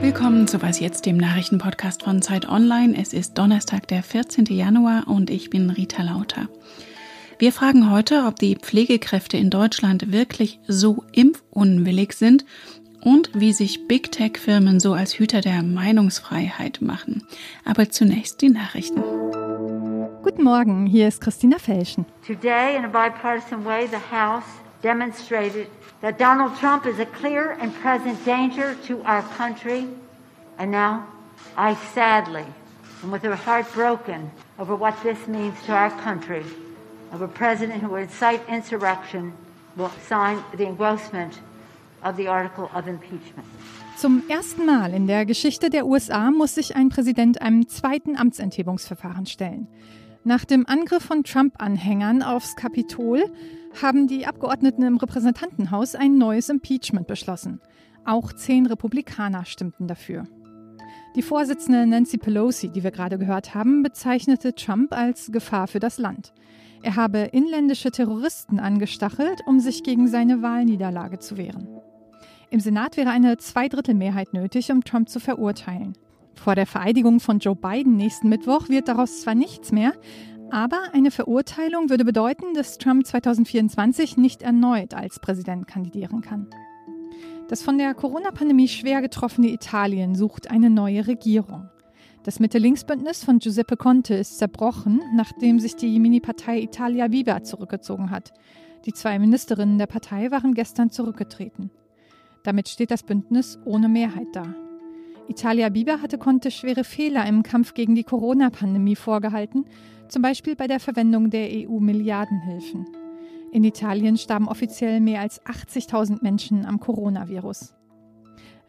Willkommen zu Was jetzt, dem Nachrichtenpodcast von Zeit Online. Es ist Donnerstag, der 14. Januar und ich bin Rita Lauter. Wir fragen heute, ob die Pflegekräfte in Deutschland wirklich so impfunwillig sind und wie sich Big Tech-Firmen so als Hüter der Meinungsfreiheit machen. Aber zunächst die Nachrichten. Guten Morgen, hier ist Christina Felschen. Today, in a bipartisan way, the House demonstrated that Donald Trump is a clear and present danger to our country. And now, I sadly, and with a heart broken over what this means to our country, of a president who would incite insurrection, will sign the engrossment of the article of impeachment. Zum ersten Mal in der Geschichte der USA muss sich ein Präsident einem zweiten Amtsenthebungsverfahren stellen. Nach dem Angriff von Trump-Anhängern aufs Kapitol haben die Abgeordneten im Repräsentantenhaus ein neues Impeachment beschlossen. Auch zehn Republikaner stimmten dafür. Die Vorsitzende Nancy Pelosi, die wir gerade gehört haben, bezeichnete Trump als Gefahr für das Land. Er habe inländische Terroristen angestachelt, um sich gegen seine Wahlniederlage zu wehren. Im Senat wäre eine Zweidrittelmehrheit nötig, um Trump zu verurteilen. Vor der Vereidigung von Joe Biden nächsten Mittwoch wird daraus zwar nichts mehr, aber eine Verurteilung würde bedeuten, dass Trump 2024 nicht erneut als Präsident kandidieren kann. Das von der Corona-Pandemie schwer getroffene Italien sucht eine neue Regierung. Das Mitte-Links-Bündnis von Giuseppe Conte ist zerbrochen, nachdem sich die Mini-Partei Italia Viva zurückgezogen hat. Die zwei Ministerinnen der Partei waren gestern zurückgetreten. Damit steht das Bündnis ohne Mehrheit da. Italia Biber hatte Conte schwere Fehler im Kampf gegen die Corona-Pandemie vorgehalten, zum Beispiel bei der Verwendung der EU-Milliardenhilfen. In Italien starben offiziell mehr als 80.000 Menschen am Coronavirus.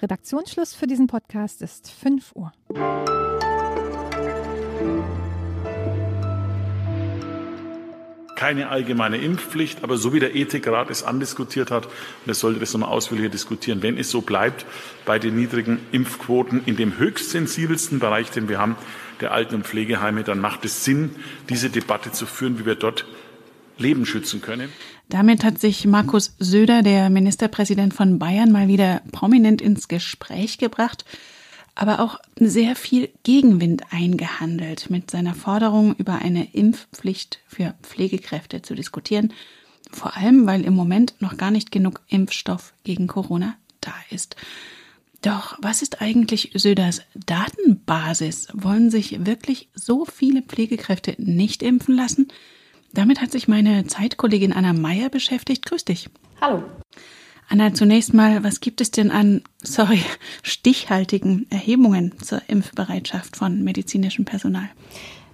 Redaktionsschluss für diesen Podcast ist 5 Uhr. Keine allgemeine Impfpflicht, aber so wie der Ethikrat es andiskutiert hat, und er sollte das nochmal ausführlicher diskutieren, wenn es so bleibt bei den niedrigen Impfquoten in dem höchst sensibelsten Bereich, den wir haben, der Alten- und Pflegeheime, dann macht es Sinn, diese Debatte zu führen, wie wir dort Leben schützen können. Damit hat sich Markus Söder, der Ministerpräsident von Bayern, mal wieder prominent ins Gespräch gebracht aber auch sehr viel Gegenwind eingehandelt, mit seiner Forderung über eine Impfpflicht für Pflegekräfte zu diskutieren. Vor allem, weil im Moment noch gar nicht genug Impfstoff gegen Corona da ist. Doch was ist eigentlich Söders Datenbasis? Wollen sich wirklich so viele Pflegekräfte nicht impfen lassen? Damit hat sich meine Zeitkollegin Anna Meyer beschäftigt. Grüß dich. Hallo. Anna, zunächst mal, was gibt es denn an, sorry, stichhaltigen Erhebungen zur Impfbereitschaft von medizinischem Personal?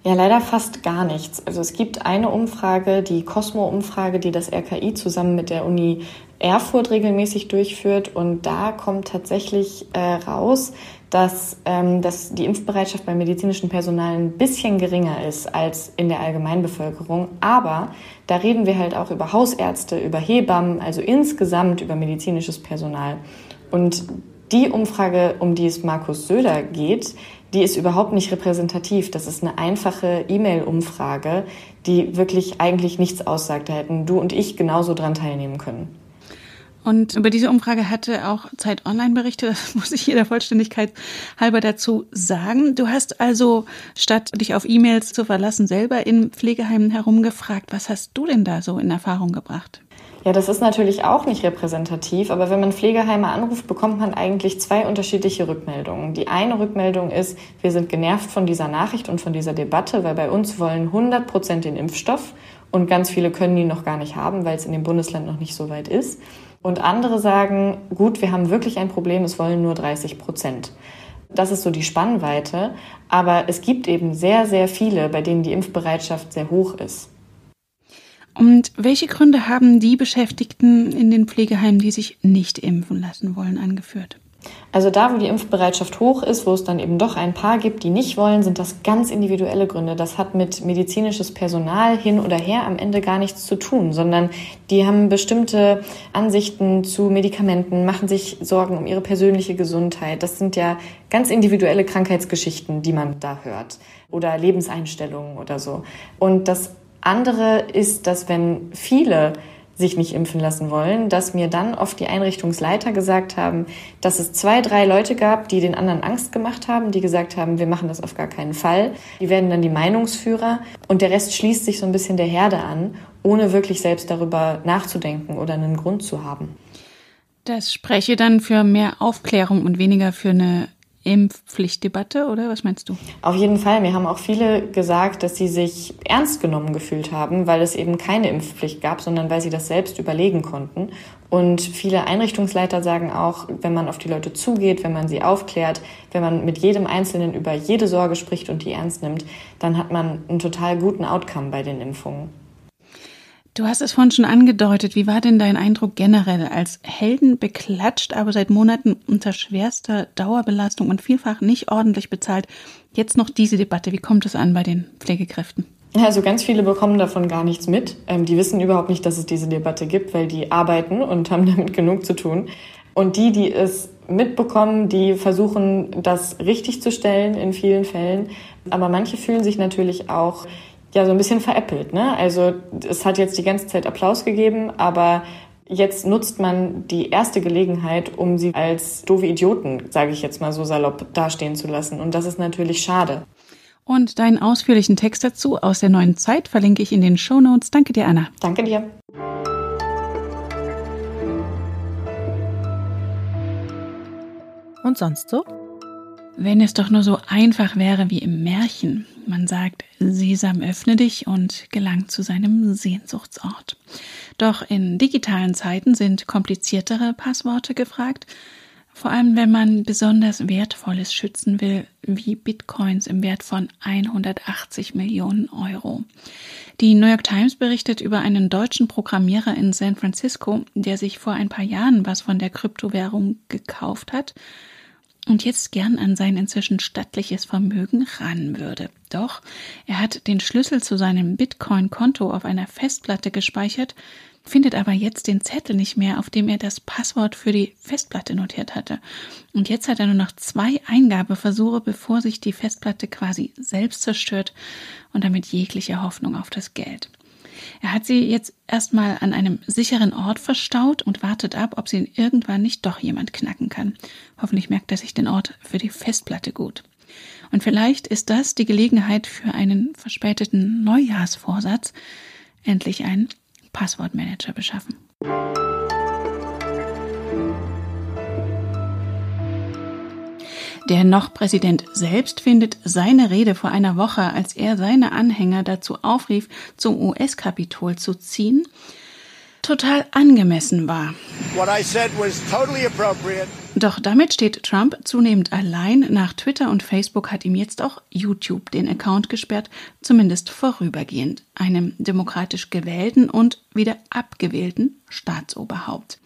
Ja, leider fast gar nichts. Also es gibt eine Umfrage, die Cosmo-Umfrage, die das RKI zusammen mit der Uni Erfurt regelmäßig durchführt. Und da kommt tatsächlich äh, raus, dass, ähm, dass die Impfbereitschaft beim medizinischen Personal ein bisschen geringer ist als in der Allgemeinbevölkerung. Aber da reden wir halt auch über Hausärzte, über Hebammen, also insgesamt über medizinisches Personal. Und die Umfrage, um die es Markus Söder geht, die ist überhaupt nicht repräsentativ. Das ist eine einfache E-Mail-Umfrage, die wirklich eigentlich nichts aussagt. Da hätten du und ich genauso dran teilnehmen können. Und über diese Umfrage hatte auch Zeit Online berichtet. Das muss ich hier der Vollständigkeit halber dazu sagen. Du hast also, statt dich auf E-Mails zu verlassen, selber in Pflegeheimen herumgefragt. Was hast du denn da so in Erfahrung gebracht? Ja, das ist natürlich auch nicht repräsentativ, aber wenn man Pflegeheime anruft, bekommt man eigentlich zwei unterschiedliche Rückmeldungen. Die eine Rückmeldung ist, wir sind genervt von dieser Nachricht und von dieser Debatte, weil bei uns wollen 100 Prozent den Impfstoff und ganz viele können ihn noch gar nicht haben, weil es in dem Bundesland noch nicht so weit ist. Und andere sagen, gut, wir haben wirklich ein Problem, es wollen nur 30 Prozent. Das ist so die Spannweite, aber es gibt eben sehr, sehr viele, bei denen die Impfbereitschaft sehr hoch ist. Und welche Gründe haben die Beschäftigten in den Pflegeheimen, die sich nicht impfen lassen wollen, angeführt? Also da, wo die Impfbereitschaft hoch ist, wo es dann eben doch ein paar gibt, die nicht wollen, sind das ganz individuelle Gründe. Das hat mit medizinisches Personal hin oder her am Ende gar nichts zu tun, sondern die haben bestimmte Ansichten zu Medikamenten, machen sich Sorgen um ihre persönliche Gesundheit. Das sind ja ganz individuelle Krankheitsgeschichten, die man da hört oder Lebenseinstellungen oder so. Und das andere ist, dass wenn viele sich nicht impfen lassen wollen, dass mir dann oft die Einrichtungsleiter gesagt haben, dass es zwei, drei Leute gab, die den anderen Angst gemacht haben, die gesagt haben, wir machen das auf gar keinen Fall. Die werden dann die Meinungsführer und der Rest schließt sich so ein bisschen der Herde an, ohne wirklich selbst darüber nachzudenken oder einen Grund zu haben. Das spreche dann für mehr Aufklärung und weniger für eine Impfpflichtdebatte oder was meinst du? Auf jeden Fall. Mir haben auch viele gesagt, dass sie sich ernst genommen gefühlt haben, weil es eben keine Impfpflicht gab, sondern weil sie das selbst überlegen konnten. Und viele Einrichtungsleiter sagen auch, wenn man auf die Leute zugeht, wenn man sie aufklärt, wenn man mit jedem Einzelnen über jede Sorge spricht und die ernst nimmt, dann hat man einen total guten Outcome bei den Impfungen. Du hast es vorhin schon angedeutet. Wie war denn dein Eindruck generell als Helden beklatscht, aber seit Monaten unter schwerster Dauerbelastung und vielfach nicht ordentlich bezahlt? Jetzt noch diese Debatte. Wie kommt es an bei den Pflegekräften? Also ganz viele bekommen davon gar nichts mit. Ähm, die wissen überhaupt nicht, dass es diese Debatte gibt, weil die arbeiten und haben damit genug zu tun. Und die, die es mitbekommen, die versuchen, das richtig zu stellen in vielen Fällen. Aber manche fühlen sich natürlich auch ja so ein bisschen veräppelt. Ne? Also es hat jetzt die ganze Zeit Applaus gegeben, aber jetzt nutzt man die erste Gelegenheit, um sie als doofe Idioten, sage ich jetzt mal so salopp, dastehen zu lassen. Und das ist natürlich schade. Und deinen ausführlichen Text dazu aus der neuen Zeit verlinke ich in den Show Notes. Danke dir, Anna. Danke dir. Und sonst so? Wenn es doch nur so einfach wäre wie im Märchen. Man sagt, Sesam öffne dich und gelangt zu seinem Sehnsuchtsort. Doch in digitalen Zeiten sind kompliziertere Passworte gefragt, vor allem wenn man besonders Wertvolles schützen will, wie Bitcoins im Wert von 180 Millionen Euro. Die New York Times berichtet über einen deutschen Programmierer in San Francisco, der sich vor ein paar Jahren was von der Kryptowährung gekauft hat und jetzt gern an sein inzwischen stattliches Vermögen ran würde. Doch er hat den Schlüssel zu seinem Bitcoin-Konto auf einer Festplatte gespeichert, findet aber jetzt den Zettel nicht mehr, auf dem er das Passwort für die Festplatte notiert hatte. Und jetzt hat er nur noch zwei Eingabeversuche, bevor sich die Festplatte quasi selbst zerstört und damit jegliche Hoffnung auf das Geld. Er hat sie jetzt erstmal an einem sicheren Ort verstaut und wartet ab, ob sie ihn irgendwann nicht doch jemand knacken kann. Hoffentlich merkt er sich den Ort für die Festplatte gut. Und vielleicht ist das die Gelegenheit für einen verspäteten Neujahrsvorsatz, endlich einen Passwortmanager beschaffen. Der noch Präsident selbst findet seine Rede vor einer Woche, als er seine Anhänger dazu aufrief, zum US-Kapitol zu ziehen, total angemessen war. Totally Doch damit steht Trump zunehmend allein. Nach Twitter und Facebook hat ihm jetzt auch YouTube den Account gesperrt, zumindest vorübergehend, einem demokratisch gewählten und wieder abgewählten Staatsoberhaupt.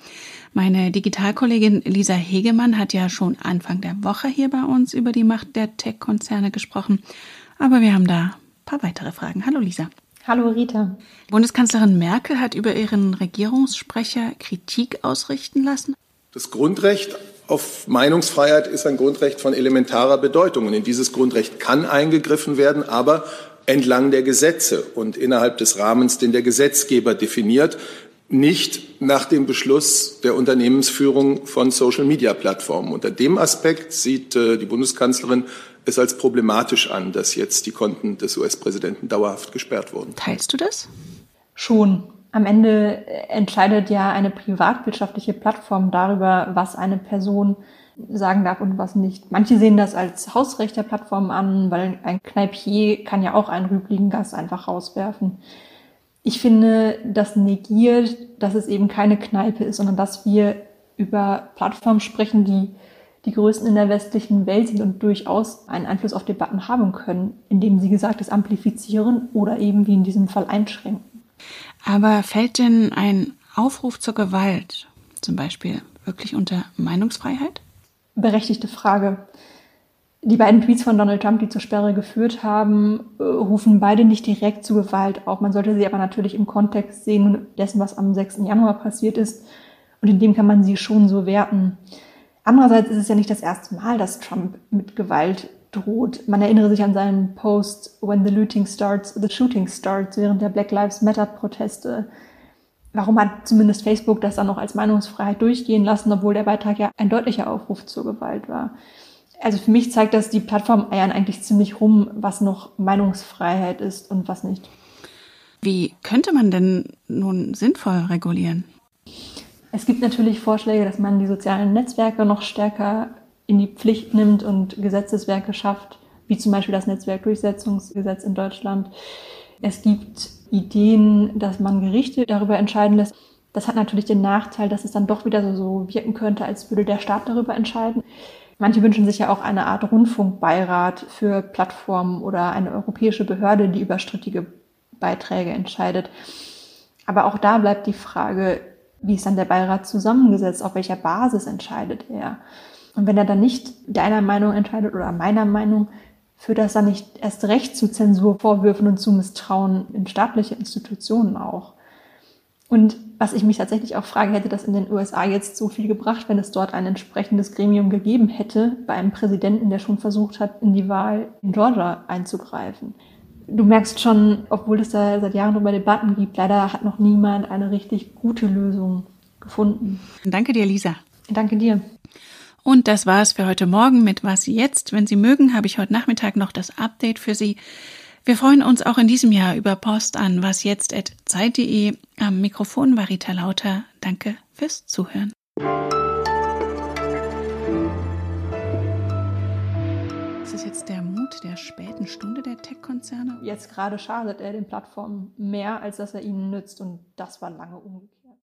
Meine Digitalkollegin Lisa Hegemann hat ja schon Anfang der Woche hier bei uns über die Macht der Tech-Konzerne gesprochen. Aber wir haben da ein paar weitere Fragen. Hallo Lisa. Hallo Rita. Bundeskanzlerin Merkel hat über ihren Regierungssprecher Kritik ausrichten lassen. Das Grundrecht auf Meinungsfreiheit ist ein Grundrecht von elementarer Bedeutung. Und in dieses Grundrecht kann eingegriffen werden, aber entlang der Gesetze und innerhalb des Rahmens, den der Gesetzgeber definiert nicht nach dem Beschluss der Unternehmensführung von Social-Media-Plattformen. Unter dem Aspekt sieht äh, die Bundeskanzlerin es als problematisch an, dass jetzt die Konten des US-Präsidenten dauerhaft gesperrt wurden. Teilst du das? Schon. Am Ende entscheidet ja eine privatwirtschaftliche Plattform darüber, was eine Person sagen darf und was nicht. Manche sehen das als Hausrecht der Plattform an, weil ein Kneipier kann ja auch einen rübligen Gast einfach rauswerfen ich finde, das negiert, dass es eben keine Kneipe ist, sondern dass wir über Plattformen sprechen, die die größten in der westlichen Welt sind und durchaus einen Einfluss auf Debatten haben können, indem sie Gesagtes amplifizieren oder eben wie in diesem Fall einschränken. Aber fällt denn ein Aufruf zur Gewalt zum Beispiel wirklich unter Meinungsfreiheit? Berechtigte Frage. Die beiden Tweets von Donald Trump, die zur Sperre geführt haben, äh, rufen beide nicht direkt zu Gewalt auf. Man sollte sie aber natürlich im Kontext sehen dessen, was am 6. Januar passiert ist. Und in dem kann man sie schon so werten. Andererseits ist es ja nicht das erste Mal, dass Trump mit Gewalt droht. Man erinnere sich an seinen Post When the looting starts, the shooting starts während der Black Lives Matter Proteste. Warum hat zumindest Facebook das dann noch als Meinungsfreiheit durchgehen lassen, obwohl der Beitrag ja ein deutlicher Aufruf zur Gewalt war? Also für mich zeigt das, die Plattform eiern eigentlich ziemlich rum, was noch Meinungsfreiheit ist und was nicht. Wie könnte man denn nun sinnvoll regulieren? Es gibt natürlich Vorschläge, dass man die sozialen Netzwerke noch stärker in die Pflicht nimmt und Gesetzeswerke schafft, wie zum Beispiel das Netzwerkdurchsetzungsgesetz in Deutschland. Es gibt Ideen, dass man Gerichte darüber entscheiden lässt. Das hat natürlich den Nachteil, dass es dann doch wieder so, so wirken könnte, als würde der Staat darüber entscheiden. Manche wünschen sich ja auch eine Art Rundfunkbeirat für Plattformen oder eine europäische Behörde, die über strittige Beiträge entscheidet. Aber auch da bleibt die Frage, wie ist dann der Beirat zusammengesetzt? Auf welcher Basis entscheidet er? Und wenn er dann nicht deiner Meinung entscheidet oder meiner Meinung, führt das dann nicht erst recht zu Zensurvorwürfen und zu Misstrauen in staatliche Institutionen auch. Und was ich mich tatsächlich auch frage, hätte das in den USA jetzt so viel gebracht, wenn es dort ein entsprechendes Gremium gegeben hätte, bei einem Präsidenten, der schon versucht hat, in die Wahl in Georgia einzugreifen. Du merkst schon, obwohl es da seit Jahren darüber Debatten gibt, leider hat noch niemand eine richtig gute Lösung gefunden. Danke dir, Lisa. Danke dir. Und das war's für heute Morgen mit Was jetzt. Wenn Sie mögen, habe ich heute Nachmittag noch das Update für Sie. Wir freuen uns auch in diesem Jahr über Post an wasjetzt.zeit.de. Am Mikrofon war Rita Lauter. Danke fürs Zuhören. Ist es jetzt der Mut der späten Stunde der Tech-Konzerne? Jetzt gerade schadet er den Plattformen mehr, als dass er ihnen nützt. Und das war lange umgekehrt.